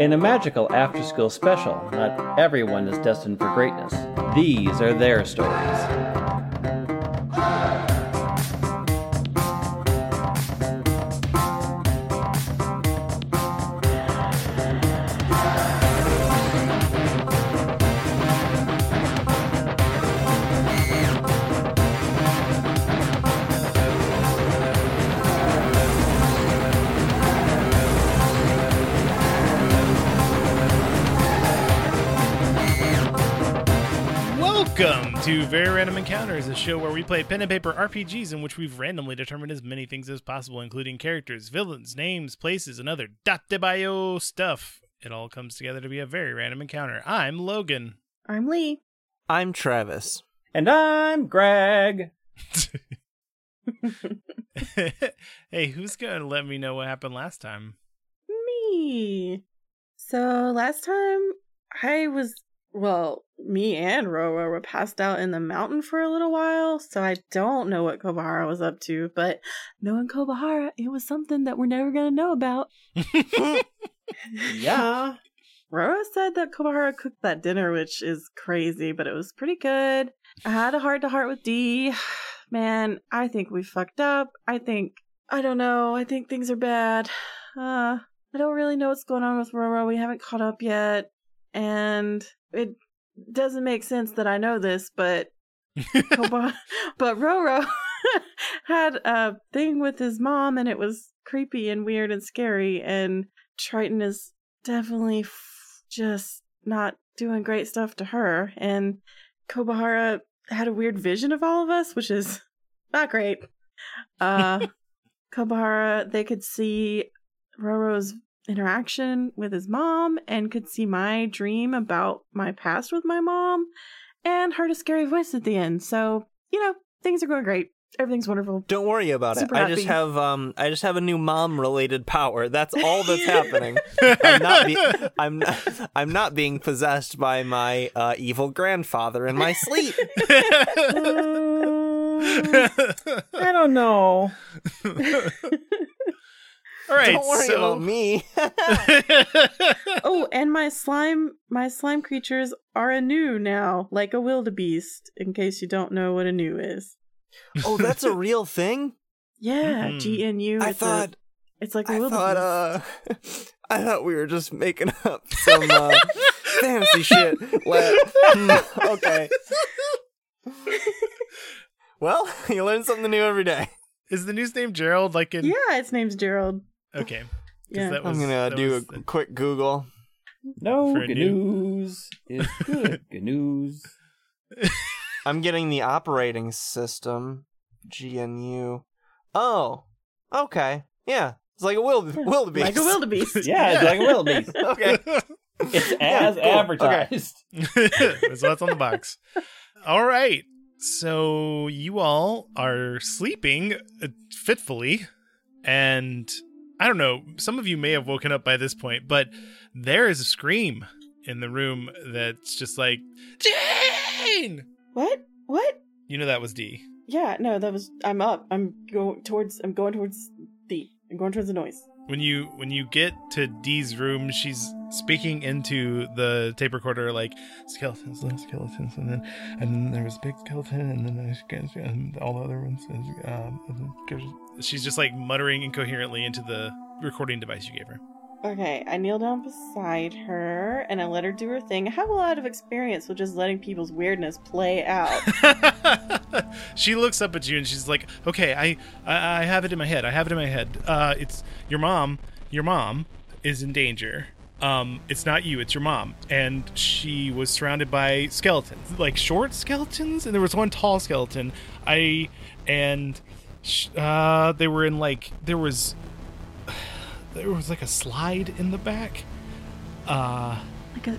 In a magical after school special, not everyone is destined for greatness. These are their stories. Very Random Encounters, a show where we play pen and paper RPGs in which we've randomly determined as many things as possible, including characters, villains, names, places, and other date bio stuff. It all comes together to be a very random encounter. I'm Logan. I'm Lee. I'm Travis. And I'm Greg. hey, who's going to let me know what happened last time? Me. So last time I was, well, me and Roro were passed out in the mountain for a little while, so I don't know what Kobahara was up to, but knowing Kobahara, it was something that we're never going to know about. Yeah. Roro said that Kobahara cooked that dinner, which is crazy, but it was pretty good. I had a heart to heart with D. Man, I think we fucked up. I think, I don't know, I think things are bad. Uh, I don't really know what's going on with Roro. We haven't caught up yet. And it doesn't make sense that I know this, but but Roro had a thing with his mom and it was creepy and weird and scary and Triton is definitely f- just not doing great stuff to her and Kobahara had a weird vision of all of us, which is not great. Uh Kobahara, they could see Roro's interaction with his mom and could see my dream about my past with my mom and heard a scary voice at the end. So, you know, things are going great. Everything's wonderful. Don't worry about Super it. I just have um I just have a new mom related power. That's all that's happening. I'm not be- I'm not, I'm not being possessed by my uh, evil grandfather in my sleep. Uh, I don't know. All right, Don't worry so about me. oh, and my slime my slime creatures are a gnu now, like a wildebeest, in case you don't know what a gnu is. oh, that's a real thing? Yeah, Mhm. GNU. I it's a- thought it's like a I wildebeest. thought uh I thought we were just making up some uh, fantasy shit. Let- Hmm, okay. Well, you learn something new every day. is the news name Gerald like in yeah, its name's Gerald. Okay. 'cause Yeah. that was- I'm gonna that do was a quick Google. No For a good news is good good news. I'm getting the operating system. GNU. Oh, okay. Yeah, it's like a wild wildebeest. Like a wildebeest. Yeah, it's like a wildebeest. okay. It's Yeah, as cool. Okay. advertised. That's what's on the box. All right. So you all are sleeping uh, fitfully, and I don't know. Some of you may have woken up by this point, but there is a scream in the room that's just like Jane. What? What? You know that was D. Yeah, no, that was. I'm up. I'm going towards. I'm going towards the. I'm going towards the noise. When you when you get to Dee's room, she's speaking into the tape recorder like skeletons, little skeletons, and then and then there was a big skeleton, and then there's and all the other ones. Um, and then there's- she's just like muttering incoherently into the recording device you gave her. Okay, I kneel down beside her and I let her do her thing. I have a lot of experience with just letting people's weirdness play out. she looks up at you and she's like, "Okay, I, I I have it in my head. I have it in my head. Uh, it's your mom. Your mom is in danger. Um, it's not you. It's your mom, and she was surrounded by skeletons, like short skeletons, and there was one tall skeleton. I and uh, they were in like there was there was like a slide in the back. Uh, like a.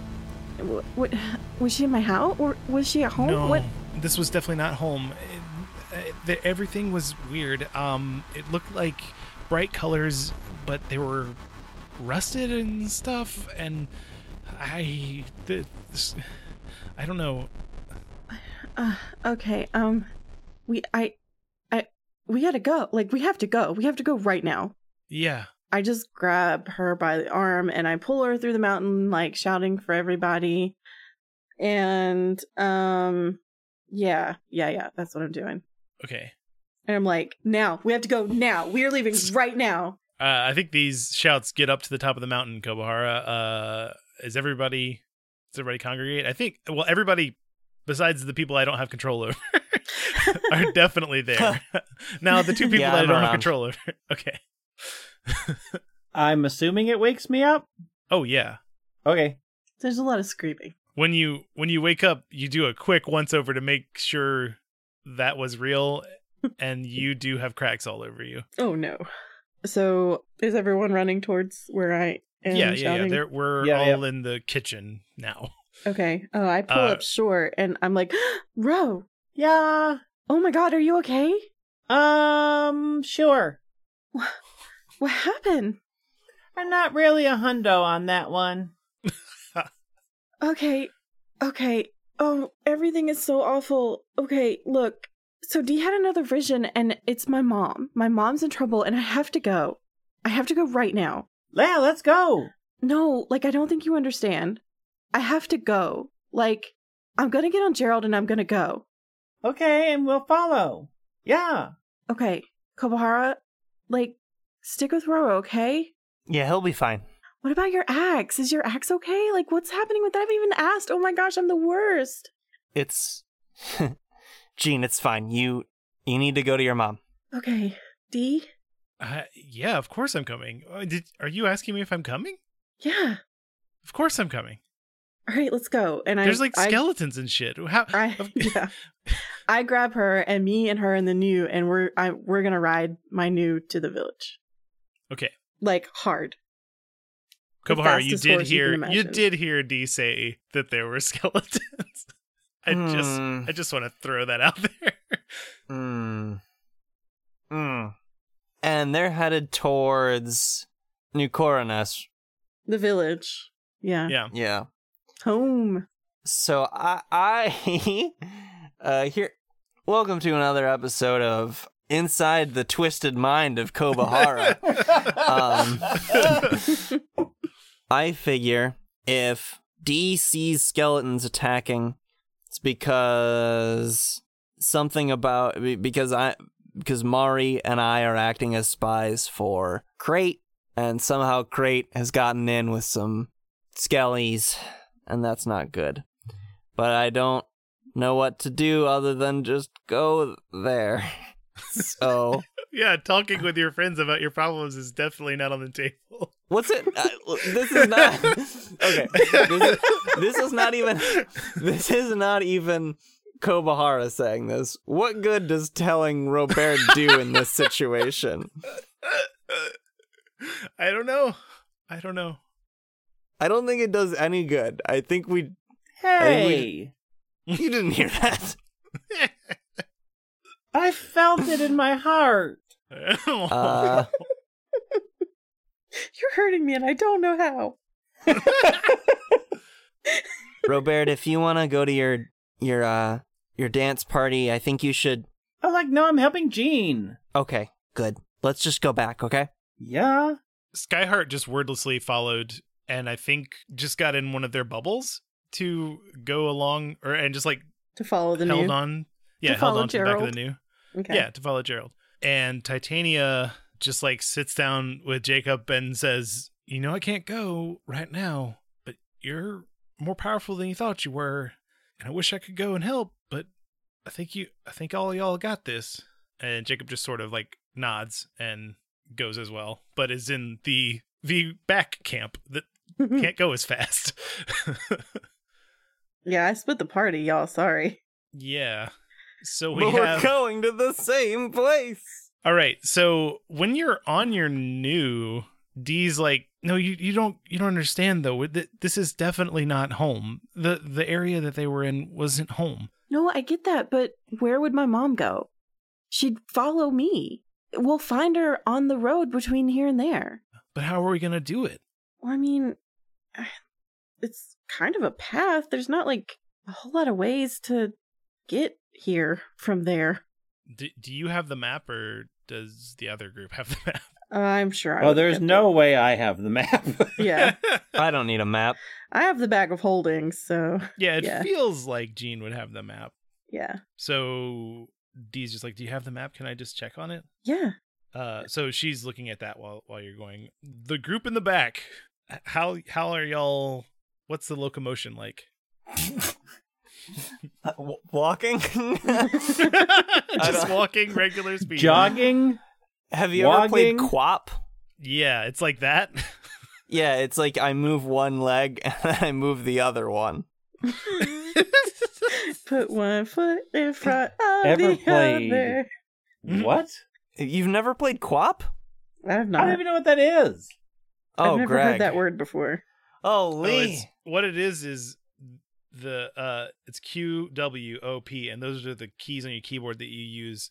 What, what? Was she in my house? Or was she at home? No, What? this was definitely not home. It- it- the- everything was weird. Um, it looked like bright colors, but they were rusted and stuff. And I, this, I don't know. Uh, okay. Um, we. I. We gotta go. Like we have to go. We have to go right now. Yeah, I just grab her by the arm and I pull her through the mountain, like shouting for everybody. And um yeah, yeah, yeah, that's what I'm doing. Okay. And I'm like, now, we have to go now. We are leaving right now. Uh, I think these shouts get up to the top of the mountain, Kobahara. Uh, is everybody does everybody congregate? I think well everybody besides the people I don't have control over are definitely there. now the two people Yeah, that I I'm don't have control over. Okay. I'm assuming it wakes me up. Oh yeah. Okay. There's a lot of screaming. When you when you wake up, you do a quick once over to make sure that was real and you do have cracks all over you. Oh no. So is everyone running towards where I am yeah, yeah, yeah. shouting? There we're Yeah, all in the kitchen now. Okay. Oh, I pull Uh, up short and I'm like, Ro, Yeah. Oh my god, are you okay? Um. Sure. What happened? I'm not really a hundo on that one. Okay. Okay. Oh, everything is so awful. Okay, look. So Dee had another vision and it's my mom. My mom's in trouble and I have to go. I have to go right now. Yeah, let's go. No, like I don't think you understand. I have to go. Like I'm to get on Gerald and I'm to go. Okay, and we'll follow. Yeah. Okay, Kobahara, like stick with Roro, okay? Yeah, he'll be fine. What about your axe? Is your axe okay? Like what's happening with that? I haven't even asked. Oh my gosh, I'm the worst. It's Gene, it's fine. You you need to go to your mom. Okay, Dee? Uh, yeah, of course I'm coming. Uh, Did, are you asking me if I'm coming? Yeah. Of course I'm coming. All right, let's go. And There's I, like I- skeletons and shit. How? I, yeah. I grab her and me and her and the gnu, and we're I, we're gonna ride my gnu to the village, Okay, like hard. The Kobahara, you did horse you hear you, did hear D say that there were skeletons. I just Hmm. I just want to throw that out there. Mm. Mm. And they're headed towards New Coronas. The village, yeah, yeah. Yeah. home. So I I uh here welcome to another episode of Inside the Twisted Mind of Kobahara. um I figure if D sees skeletons attacking, it's because something about because I because Mari and I are acting as spies for Crate, and somehow Crate has gotten in with some skellies, and that's not good. But I don't know what to do other than just go there. So yeah, talking with your friends about your problems is definitely not on the table. What's it? Uh, this is not okay. This is, this is not even. This is not even Kobahara saying this. What good does telling Robert do in this situation? I don't know. I don't know. I don't think it does any good. I think we. Hey, You didn't hear that. I felt it in my heart. Uh, You're hurting me, and I don't know how. Robert, if you want to go to your your uh your dance party, I think you should. Oh, like, no, I'm helping Jean. Okay, good. Let's just go back. Okay. Yeah. Skyheart just wordlessly followed, and I think just got in one of their bubbles to go along, or and just like To follow the held gnu. on. Yeah, held on to the back of the gnu. Okay. Yeah, to follow Gerald. And Titania just like sits down with Jacob and says, "You know, I can't go right now, but you're more powerful than you thought you were, and I wish I could go and help, but I think you, I think all y'all got this." And Jacob just sort of like nods and goes as well, but is in the the back camp that can't go as fast. yeah, I split the party, y'all. Sorry. yeah. So we But we're have going to the same place. All right. So when you're on your gnu, D's like, no, you, you don't you don't understand though. This is definitely not home. the The area that they were in wasn't home. No, I get that, but where would my mom go? She'd follow me. We'll find her on the road between here and there. But how are we gonna do it? Well, I mean, it's kind of a path. There's not like a whole lot of ways to get here from there. Do, do you have the map, or does the other group have the map? I'm sure. I Oh, there's get no way I have the map. Yeah, I don't need a map. I have the bag of holdings, so yeah, it Yeah. feels like Gene would have the map. yeah, So Dee's just like, "Do you have the map? Can I just check on it?" yeah. Uh, so she's looking at that while while you're going. The group in the back. How how are y'all? What's the locomotion like? Uh, w- walking? just walking regular speed. Jogging? Have you ever played Walking? QWOP? Yeah, it's like that. Yeah, it's like I move one leg and then I move the other one. Put one foot in front of Ever the played- other. What? You've never played QWOP? I have not. I not. don't even know what that is. Oh, I've never Greg. heard that word before. Oh, Oh, Lee. it's, what it is is the uh it's Q W O P and those are the keys on your keyboard that you use.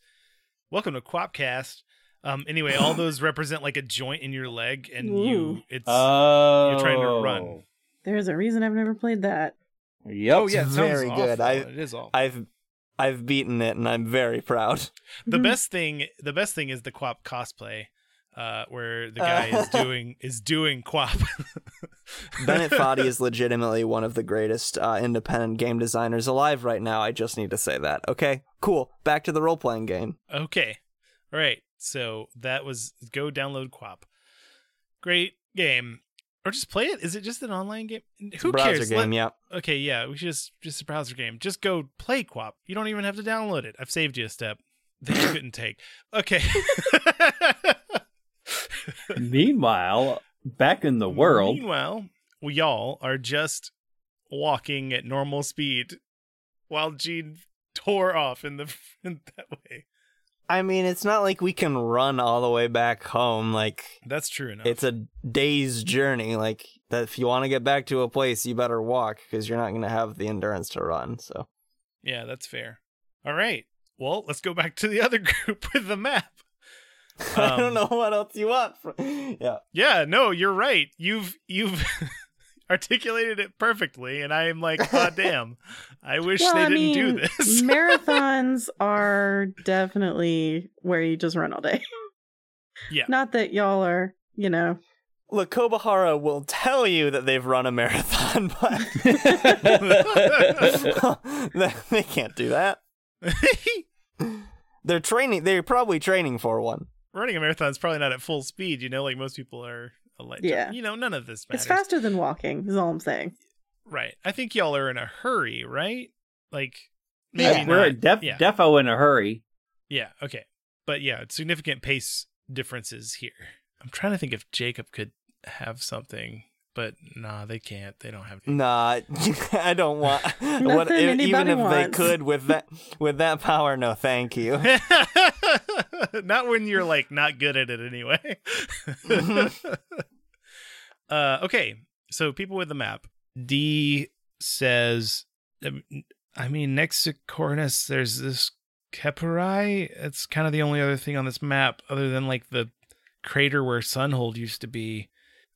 Welcome to Quapcast. Um anyway, all those represent like a joint in your leg and you it's Oh. you're trying to run. There's a reason I've never played that. Yep. Oh yeah, It's sounds very good. awful. I- it is awful. I've I've beaten it and I'm very proud. the Mhm. best thing the best thing is the QWOP cosplay. Uh, where the guy is doing is doing QWOP. Bennett Foddy is legitimately one of the greatest uh, independent game designers alive right now. I just need to say that. Okay, cool. Back to the role playing game. Okay. All right. So that was go download QWOP. Great game. Or just play it. Is it just an online game? It's Who a browser cares? game, Let- yeah. Okay, yeah, we should just just a browser game. Just go play QWOP. You don't even have to download it. I've saved you a step that you couldn't take. Okay. Meanwhile, back in the world, Meanwhile, we all are just walking at normal speed while Gene tore off in the in that way. I mean, it's not like we can run all the way back home. Like, That's true enough. it's a day's journey. Like, that if you want to get back to a place, you better walk because you're not going to have the endurance to run. So, Yeah, that's fair. All right. Well, let's go back to the other group with the map. I Um, don't know what else you want. From... Yeah. Yeah, no, you're right. You've you've articulated it perfectly, and I am like, ah, God damn. I wish well, they I didn't mean, do this. marathons are definitely where you just run all day. Yeah. Not that y'all are, you know. Look, Kobahara will tell you that they've run a marathon, but they can't do that. They're training. They're probably training for one. Running a marathon is probably not at full speed, you know, like most people are a light. Yeah. You know, none of this matters. It's faster than walking, is all I'm saying. Right. I think y'all are in a hurry, right? Like maybe Yeah. we're not. def- yeah. defo in a hurry. yeah, okay. But yeah, significant pace differences here. I'm trying to think if Jacob could have something, but nah, they can't. They don't have any. Nah, I don't want. what, Nothing even anybody if they could with that with that power, no, thank you. not when you're like not good at it anyway. uh, okay, so people with the map. D says, I mean, next to Cornus, there's this Keperai. It's kind of the only other thing on this map, other than like the crater where Sunhold used to be.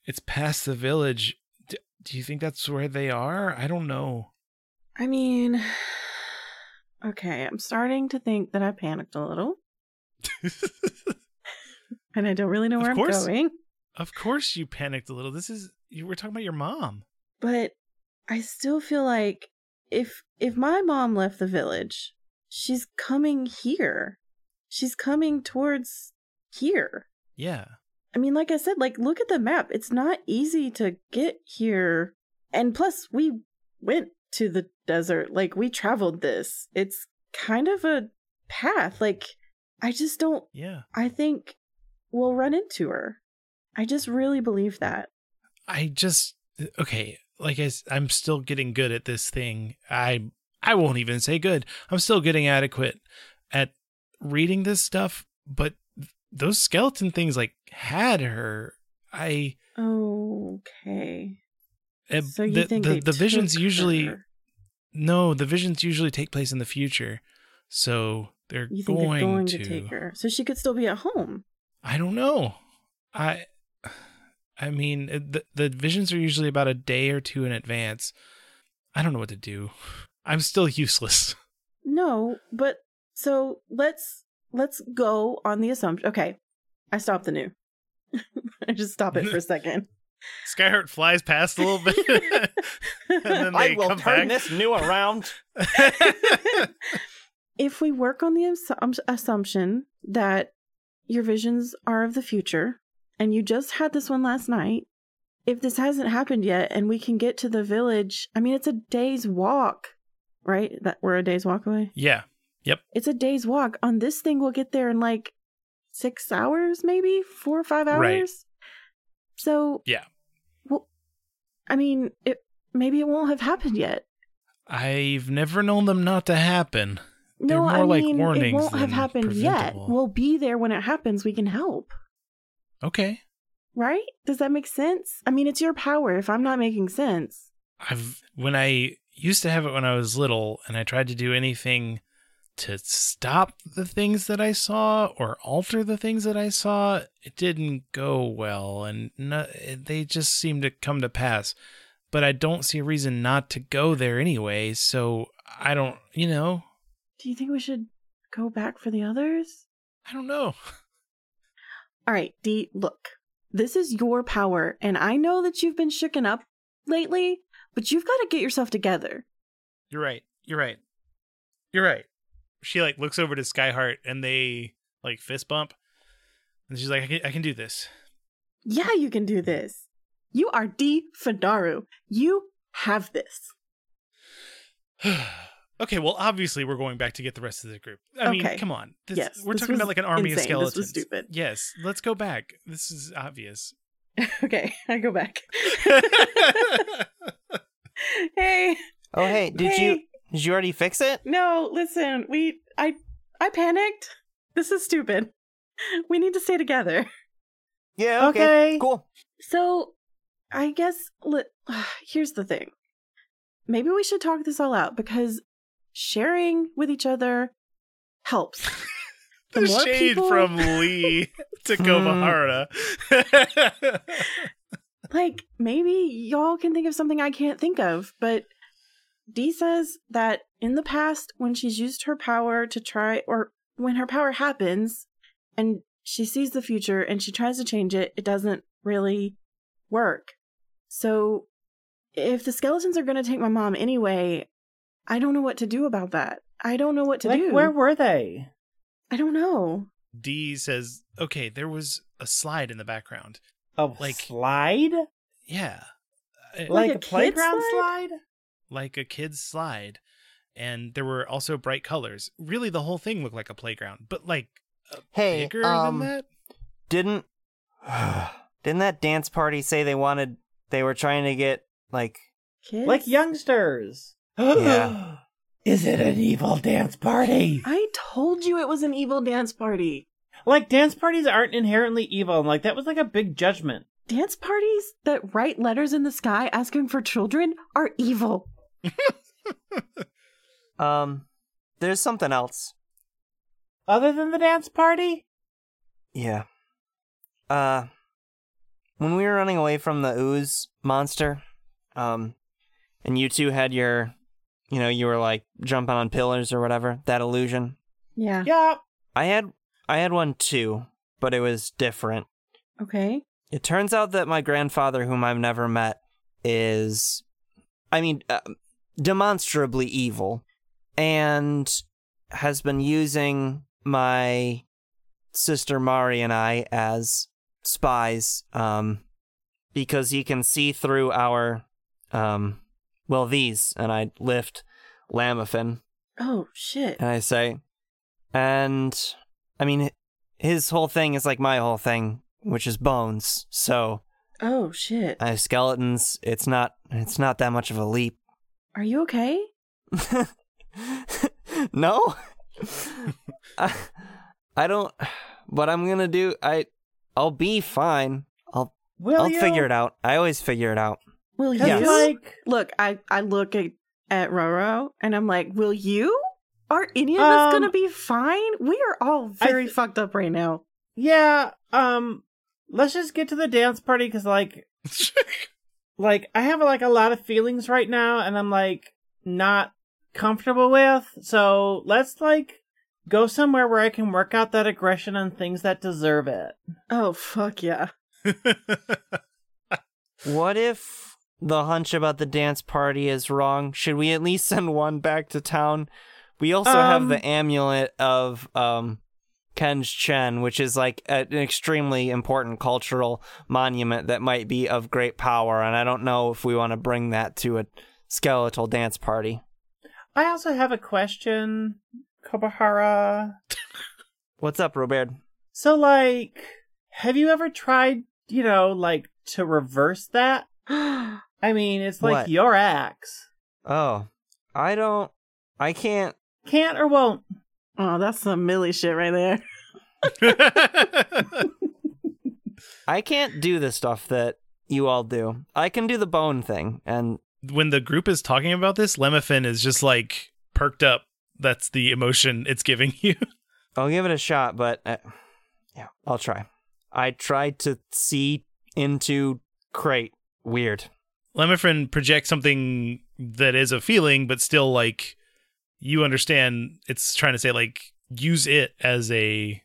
It's past the village. D- do you think that's where they are? I don't know. I mean, okay, I'm starting to think that I panicked a little, and I don't really know where course. I'm going. of course, you panicked a little. This is you were talking about your mom. But I still feel like if if my mom left the village, she's coming here. She's coming towards here. Yeah. I mean, like I said, like look at the map. It's not easy to get here. And plus we went to the desert. Like we traveled this. It's kind of a path. Like I just don't Yeah. I think we'll run into her. I just really believe that. I just okay. Like I, I'm still getting good at this thing. I I won't even say good. I'm still getting adequate at reading this stuff. But those skeleton things like had her. I Okay. uh, So you the think the, the visions usually her. no the visions usually take place in the future. So they're You think going, they're going to. to. take her, so she could still be at home. I don't know. I I mean the the visions are usually about a day or two in advance. I don't know what to do. I'm still useless. No, but so let's let's go on the assumption. Okay, I stopped the gnu. I just stop it for a second. Skyheart flies past a little bit, and then I will come turn back. this gnu around. If we work on the assum- um, assumption that your visions are of the future and you just had this one last night, if this hasn't happened yet and we can get to the village, I mean, it's a day's walk, right? That we're a day's walk away. yeah, Yep. It's a day's walk. On this thing, we'll get there in like six hours, maybe four or five hours. Right. So, Yeah. Well, I mean, it maybe it won't have happened yet. I've never known them not to happen. They're no, more I like mean, it won't have happened yet. We'll be there when it happens. We can help. Okay, Right? Does that make sense? I mean, it's your power if I'm not making sense. I've when I used to have it when I was little, and I tried to do anything to stop the things that I saw or alter the things that I saw, it didn't go well, and no, they just seemed to come to pass. But I don't see a reason not to go there anyway, so I don't, you know, Do you think we should go back for the others? I don't know. All right, D, look. This is your power, and I know that you've been shooken up lately, but you've got to get yourself together. You're right. You're right. You're right. She like looks over to Skyheart and they like fist bump, and she's like, "I can, I can do this." Yeah, you can do this. You are D Fadaru. You have this. okay, well, obviously we're going back to get the rest of the group. I mean, come on. This, Yes, we're this talking about like an army of insane. This was skeletons. stupid. Yes, let's go back. This is obvious. okay, I go back. hey, Oh hey, did hey. you did you already fix it? No, listen, we I I panicked. This is stupid. We need to stay together. Yeah, okay. Okay. Cool. So, I guess li- here's the thing. Maybe we should talk this all out because sharing with each other helps. the more shade people- from Lee to Hmm. Kobahara. like maybe y'all can think of something I can't think of, but Dee says that in the past when she's used her power to try or when her power happens and she sees the future and she tries to change it, it doesn't really work. So if the skeletons are going to take my mom anyway, I don't know what to do about that. I don't know what to like, do. where were they? I don't know. D says, "Okay, there was a slide in the background. A Like- slide? Yeah, Uh, Like, Like a, a playground slide? slide? like a kid's slide, and there were also bright colors. Really, the whole thing looked like a playground, but like Hey, bigger um, than that. didn't didn't that dance party say they wanted they were trying to get like Kids? Like youngsters. Yeah. Is it an evil dance party? I told you it was an evil dance party. Like dance parties aren't inherently evil, and like that was like a big judgment. Dance parties that write letters in the sky asking for children are evil. um there's something else. Other than the dance party? Yeah. Uh when we were running away from the ooze monster, um and you two had your you know, you were like jumping on pillars or whatever, that illusion. Yeah. Yeah. I had I had one too, but it was different. Okay. It turns out that my grandfather, whom I've never met, is, I mean, uh, demonstrably evil and has been using my sister Mari and I as spies um, because he can see through our, um, well, these. And I lift Lamafin Oh shit. and I say, and I mean, his whole thing is like my whole thing, which is bones. So Oh shit. I have skeletons. It's not. It's not that much of a leap. Are you okay? no, I, I don't. What I'm gonna do, I, I'll be fine. I'll, Will I'll you? figure it out. I always figure it out. Will you? Yes. like Look, I I look at at Roro and I'm like, will you? Are any of us Um, gonna be fine? We are all very th- fucked up right now. yeah, um let's just get to the dance party cuz like like I have like a lot of feelings right now and I'm like not comfortable with. So, let's like go somewhere where I can work out that aggression on things that deserve it. Oh fuck yeah. What if the hunch about the dance party is wrong? Should we at least send one back to town? We also have Um, the amulet of um Kenj Chen, which is like an extremely important cultural monument that might be of great power, and I don't know if we want to bring that to a skeletal dance party. I also have a question, Kobahara. What's up, Robert? So, like, have you ever tried, you know, like, to reverse that? I mean, it's like What? your axe. Oh, I don't. I can't. Can't or won't. oh, that's some Millie shit right there. I can't do the stuff that you all do. I can do the bone thing, and when the group is talking about this, Lemafin is just like perked up. That's the emotion it's giving you. I'll give it a shot, but uh, yeah, I'll try. I tried to see into crate. Weird. Lemafin projects something that is a feeling, but still like you understand it's trying to say like use it as a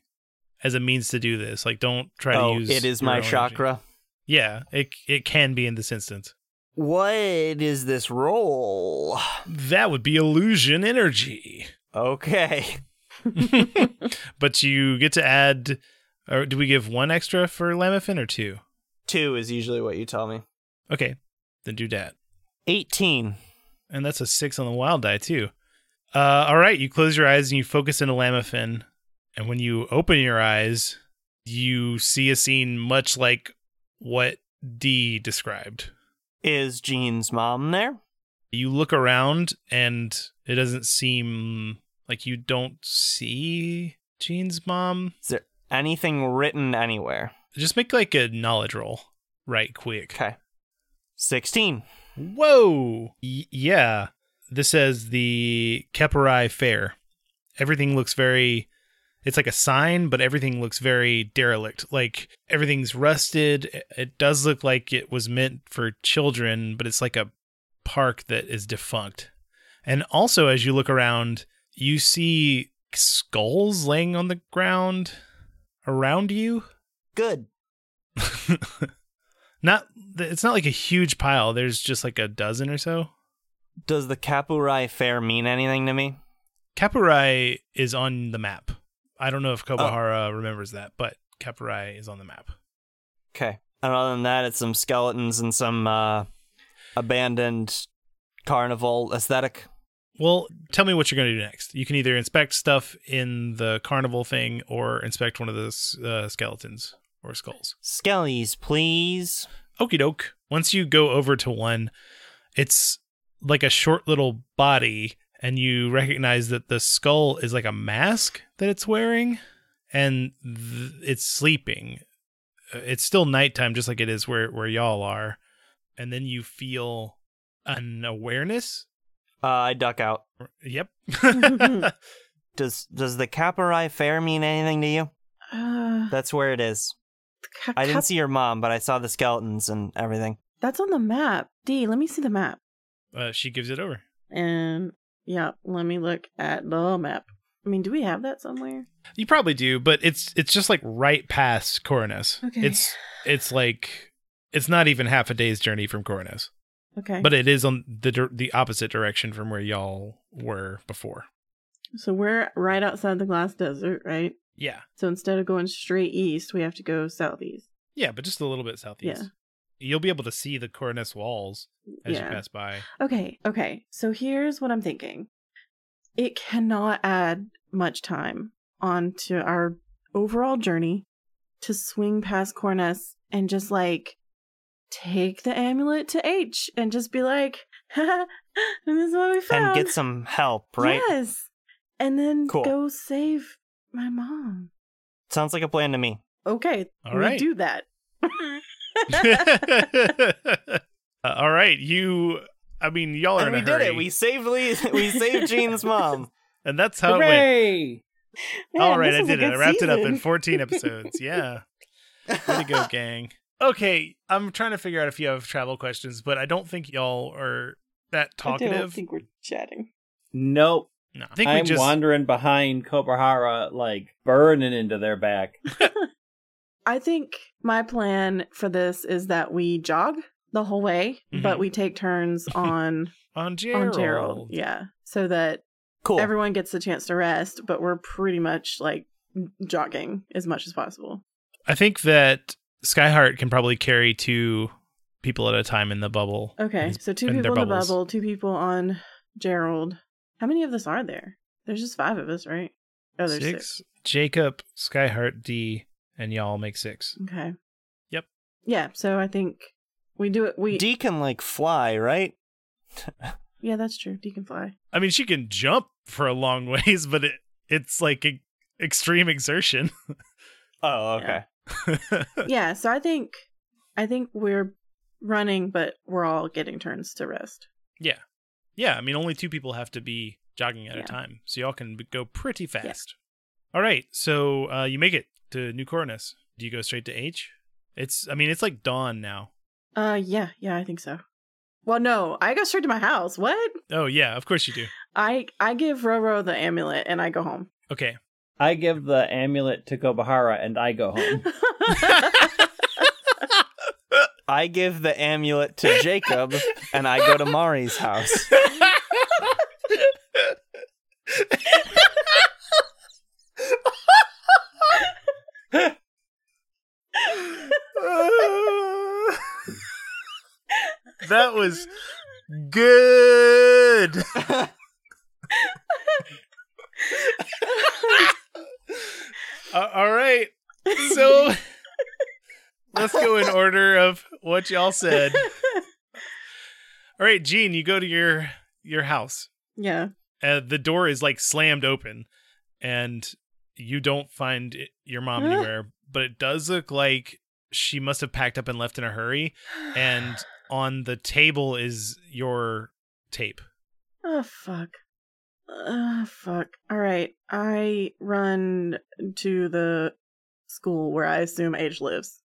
as a means to do this. Like don't try oh, to use it is my own energy. chakra. Yeah, it it can be in this instance. What is this role? That would be illusion energy. Okay. but you get to add or do we give one extra for Lemafin or two? Two is usually what you tell me. Okay, then do that. 18. And that's a six on the wild die too. Uh, all right, you close your eyes and you focus into Lamafin, and when you open your eyes, you see a scene much like what D described. Is Jean's mom there? You look around, and it doesn't seem like you don't see Jean's mom. Is there anything written anywhere? Just make like a knowledge roll, right? Quick. Okay. 16. Whoa! Y- yeah. This says the Keperai Fair. Everything looks very. It's like a sign, but everything looks very derelict. Like everything's rusted. It- It does look like it was meant for children, but it's like a park that is defunct. And also, as you look around, you see skulls laying on the ground around you. Good. not. It's not like a huge pile. There's just like a dozen or so. Does the Kapurai Fair mean anything to me? Kapurai is on the map. I don't know if Kobahara remembers that, but Kapurai is on the map. Okay. And other than that, it's some skeletons and some uh, abandoned carnival aesthetic. Well, tell me what you're going to do next. You can either inspect stuff in the carnival thing or inspect one of those uh, skeletons or skulls. Skellies, please. Okie doke. Once you go over to one, it's like a short little body, and you recognize that the skull is like a mask that it's wearing, and th- it's sleeping. Uh, It's still nighttime, just like it is where where y'all are, and then you feel an awareness. Uh, I duck out. Yep. Does does the Kapurai Fair mean anything to you? Uh, That's where it is. Ka- I didn't see your mom, but I saw the skeletons and everything. That's on the map. D, let me see the map. uh, she gives it over. And yeah, let me look at the map. I mean, do we have that somewhere? You probably do, but it's it's just like right past Coronas. Okay. It's it's like it's not even half a day's journey from Coronas. Okay. But it is on the the opposite direction from where y'all were before. so we're right outside the glass desert, right? Yeah, So instead of going straight east, we have to go southeast. yeah, but just a little bit southeast. Yeah. You'll be able to see the Coronas walls as yeah. you pass by. Okay, okay. So here's what I'm thinking. It cannot add much time onto our overall journey to swing past Cornus and just like take the amulet to H and just be like, and this is what we found. And get some help, right? Yes. And then Cool. go save my mom. Sounds like a plan to me. Okay, All we right. do that. Uh, all right, you. I mean, y'all are and in we a did hurry, it. We saved Lee- we saved Jean's mom. and that's how it went. Man, All right, I did it. I good wrapped it up in 14 episodes. Yeah. Way to go, gang. Okay, I'm trying to figure out if you have travel questions, but I don't think y'all are that talkative. I don't think we're chatting. Nope. No, I think I'm just wandering behind Kobahara, like burning into their back. I think my plan for this is that we jog the whole way, but Mhm. we take turns on On Gerald. on Gerald. Yeah. So that Cool. everyone gets a chance to rest, but we're pretty much like jogging as much as possible. I think that Skyheart can probably carry two people at a time in the bubble. Okay. And- So two people in the bubbles. bubble, two people on Gerald. How many of us are there? There's just five of us, right? Oh, there's six. six. Jacob, Skyheart, D, and y'all make six. Okay. Yep. Yeah, so I think we do it we D can like fly, right? Yeah, that's true. D can fly. I mean, she can jump for a long ways, but it it's like e- extreme exertion. Oh, okay. yeah, so I think I think we're running, but we're all getting turns to rest. yeah, yeah. I mean, only two people have to be jogging at Yeah. a time, so y'all can b- go pretty fast. All right, so uh, you make it to New Cornus. Do you go straight to H? It's, I mean, it's like dawn now. Uh yeah, yeah, I think so. Well no, I go straight to my house. What? Oh yeah, of course you do. I I give Roro the amulet and I go home. Okay. I give the amulet to Kobahara and I go home. I give the amulet to Jacob and I go to Mari's house. that was good. Uh, all right. So let's go in order of what y'all said. All right, Gene, you go to your your house. yeah. Uh, the door is like slammed open, and you don't find it, your mom anywhere. But it does look like she must have packed up and left in a hurry. And on the table is your tape. Oh fuck. Oh fuck. All right. I run to the school where I assume Age lives.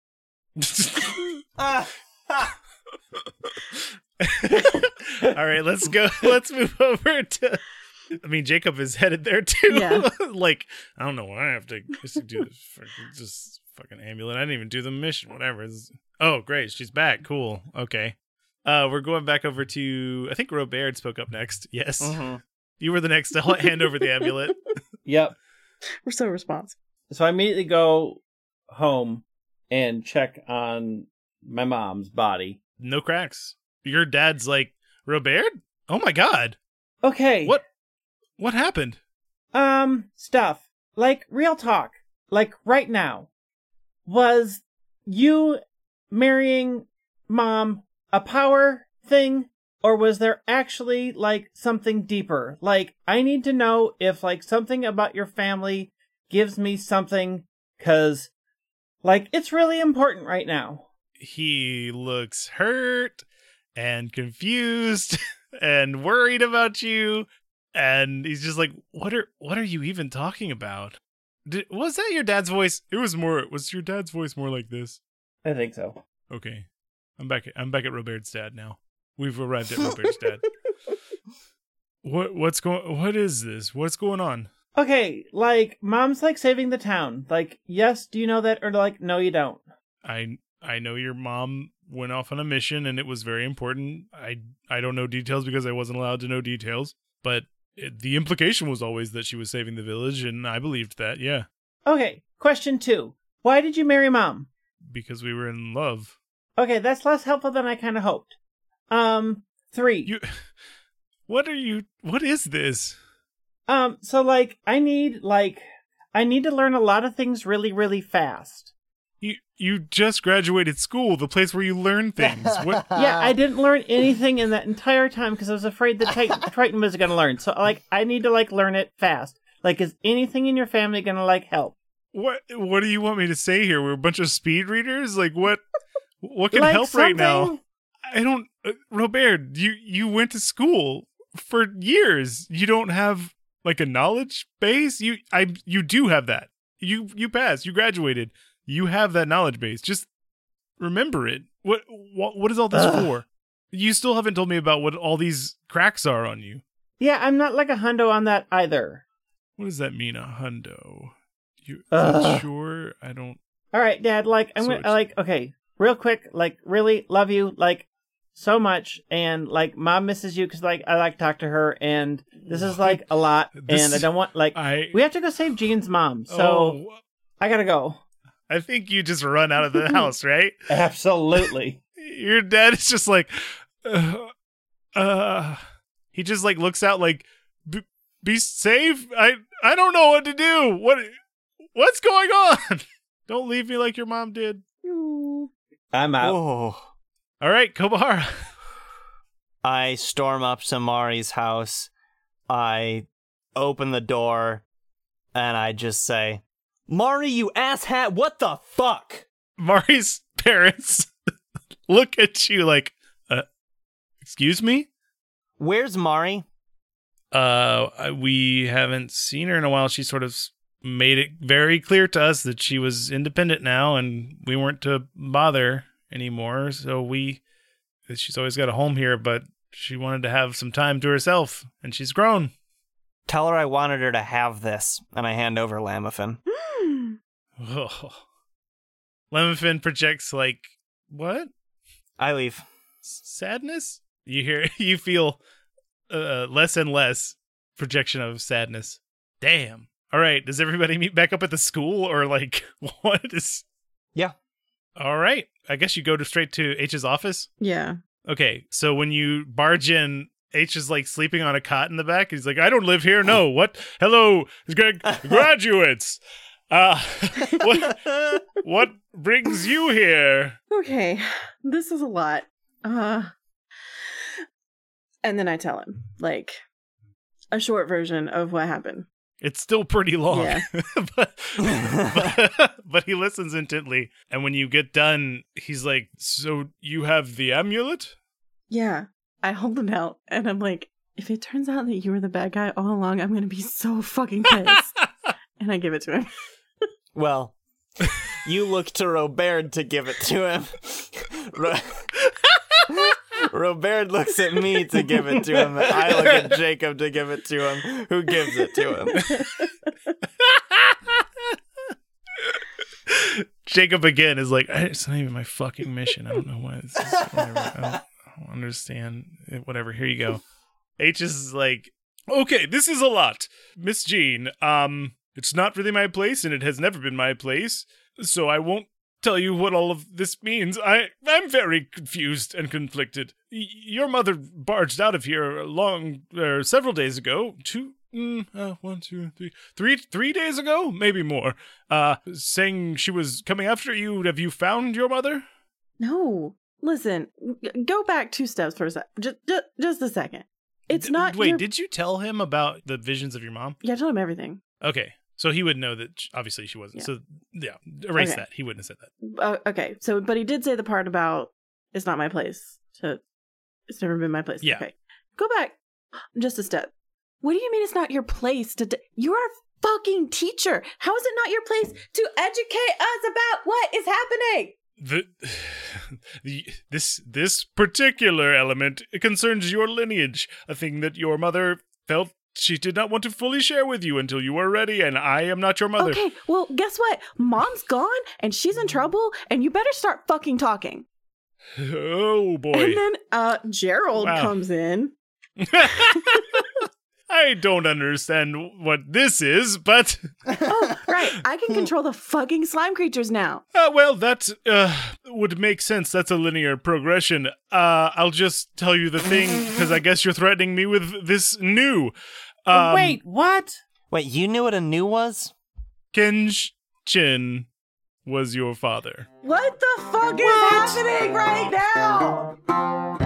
Ah. All right, let's go. Let's move over to. I mean, Jacob is headed there too. Yeah. like, I don't know why I have to just do this. Fucking, just fucking amulet. I didn't even do the mission. Whatever. It's- oh, great. She's back. Cool. Okay. Uh, we're going back over to. I think Robert spoke up next. Yes, Mhm. you were the next to hand over the amulet. yep. We're so responsive. So I immediately go home and check on my mom's body. No cracks. Your dad's like Robert. Oh my god. Okay. What? What happened? Um, stuff. Like, real talk. Like, right now. Was you marrying mom a power thing? Or was there actually, like, something deeper? Like, I need to know if, like, something about your family gives me something, cause, like, it's really important right now. he looks hurt and confused and worried about you. And he's just like what are what are you even talking about? Did, was that your dad's voice? It was more was your dad's voice more like this? I think so. okay. I'm back at, i'm back at robert's dad now. We've arrived at robert's dad. What what's going what is this? What's going on Okay, like, mom's, like, saving the town. Like, yes, do you know that? Or, like, no, you don't. I I know your mom went off on a mission and it was very important. I I don't know details because I wasn't allowed to know details, but it, the implication was always that she was saving the village, and I believed that. Yeah, Okay, question two. Why did you marry mom? because we were in love. Okay, that's less helpful than I kind of hoped. Um, three. You, what are you? What is this? Um, so like, I need like, I need to learn a lot of things really, really fast. You you just graduated school, the place where you learn things. What? yeah, I didn't learn anything in that entire time because I was afraid that Titan, Triton was gonna learn. So like, I need to like learn it fast. Like, is anything in your family gonna like help? What? What do you want me to say here? We're a bunch of speed readers. Like what? What can like help right now? I don't, uh, Robert. You you went to school for years. You don't have like a knowledge base. You I you do have that. You you passed. You graduated. You have that knowledge base. Just remember it. What what what is all this Ugh. for? You still haven't told me about what all these cracks are on you. Yeah, I'm not like a hundo on that either. What does that mean, a hundo? You sure? I don't. All right, Dad. Like I'm So gonna like okay, real quick. Like really love you like so much, and like Mom misses you because like I like talk to her, and this is like a lot, This- and I don't want like I we have to go save Jean's mom, so oh, I gotta go. I think you just run out of the house, right? Absolutely. Your dad is just like, uh, uh he just like looks out like, be safe. I I don't know what to do. What what's going on? Don't leave me like your mom did. I'm out. Oh. All right, Kobahara. I storm up to Mari's house. I open the door and I just say, Mari, you asshat, what the fuck? Mari's parents look at you like, uh, excuse me. Where's Mari? Uh, we haven't seen her in a while. She sort of made it very clear to us that she was independent now, and we weren't to bother anymore. So we, she's always got a home here, but she wanted to have some time to herself, and she's grown. Tell her I wanted her to have this. And I hand over Lamafin. Oh. Lemon projects like what? I leave. Sadness? You hear? You feel uh, less and less projection of sadness. Damn. All right. Does everybody meet back up at the school, or like what is? Yeah. All right. I guess you go to straight to H's office. Yeah. Okay. So when you barge in, H is like sleeping on a cot in the back. He's like, "I don't live here. No. What? Hello, gra- graduates. Uh, what? What brings you here?" Okay. This is a lot. Uh and then I tell him, like, a short version of what happened. It's still pretty long, Yeah. but, but but he listens intently. And when you get done, he's like, "So you have the amulet?" Yeah. I hold it out and I'm like, if it turns out that you were the bad guy all along, I'm gonna be so fucking pissed. and I give it to him. Well, you look to Robert to give it to him. Ro- Robert looks at me to give it to him. I look at Jacob to give it to him. Who gives it to him? Jacob again is like, "It's not even my fucking mission. I don't know why this is. I, don't, I don't understand. Whatever. Here you go." H is like, "Okay, this is a lot, Miss Jean. Um, it's not really my place, and it has never been my place. So I won't tell you what all of this means. I I'm very confused and conflicted. Y- your mother barged out of here long, er, several days ago. Two." Mm, uh, one, two, three, three, three days ago, maybe more. Uh, saying she was coming after you. Have you found your mother? No. Listen, g- go back two steps for a sec. Just, just, just a second. It's not. Wait, your- did you tell him about the visions of your mom? Yeah, I told him everything. Okay, so he would know that. Obviously, she wasn't. Yeah. So yeah, erase Okay. that. He wouldn't have said that. Uh, okay, so but he did say the part about it's not my place to. It's never been my place. Yeah. Okay, go back just a step. What do you mean it's not your place to? D- You're a fucking teacher. How is it not your place to educate us about what is happening? The, the this this particular element concerns your lineage, a thing that your mother felt she did not want to fully share with you until you were ready, and I am not your mother. Okay, well, guess what? Mom's gone and she's in trouble, and you better start fucking talking. Oh boy. And then uh Gerald Wow. comes in. I don't understand what this is, but Oh, right. I can control the fucking slime creatures now. Uh, well, that uh, would make sense. That's a linear progression. Uh, I'll just tell you the thing because I guess you're threatening me with this gnu. Um, Wait, what? Wait, you knew what a gnu was? Kenshin was your father. What the fuck is happening right now?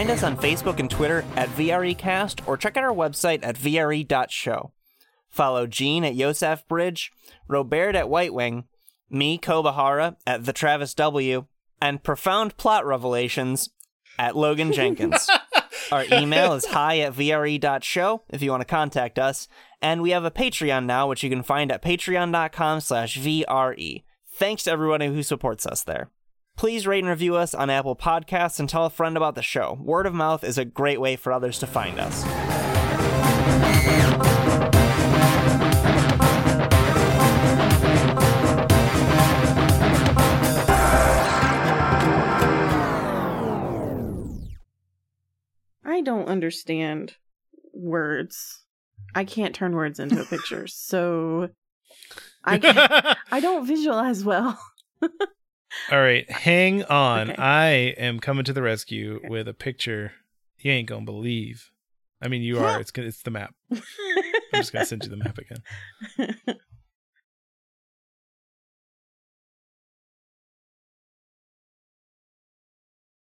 Find us on Facebook and Twitter at VREcast or check out our website at VRE.show. Follow Gene at Yosef Bridge, Robert at White Wing, me, Kobahara, at The Travis W, and profound plot revelations at Logan Jenkins. Our email is hi at vre.show if you want to contact us. And we have a Patreon now, which you can find at patreon.com slash VRE. Thanks to everyone who supports us there. Please rate and review us on Apple Podcasts and tell a friend about the show. Word of mouth is a great way for others to find us. I don't understand words. I can't turn words into a picture, so I can't, I don't visualize well. All right, hang on. Okay. I am coming to the rescue with a picture you ain't gonna believe. I mean, you are. It's it's the map. I'm just gonna send you the map again.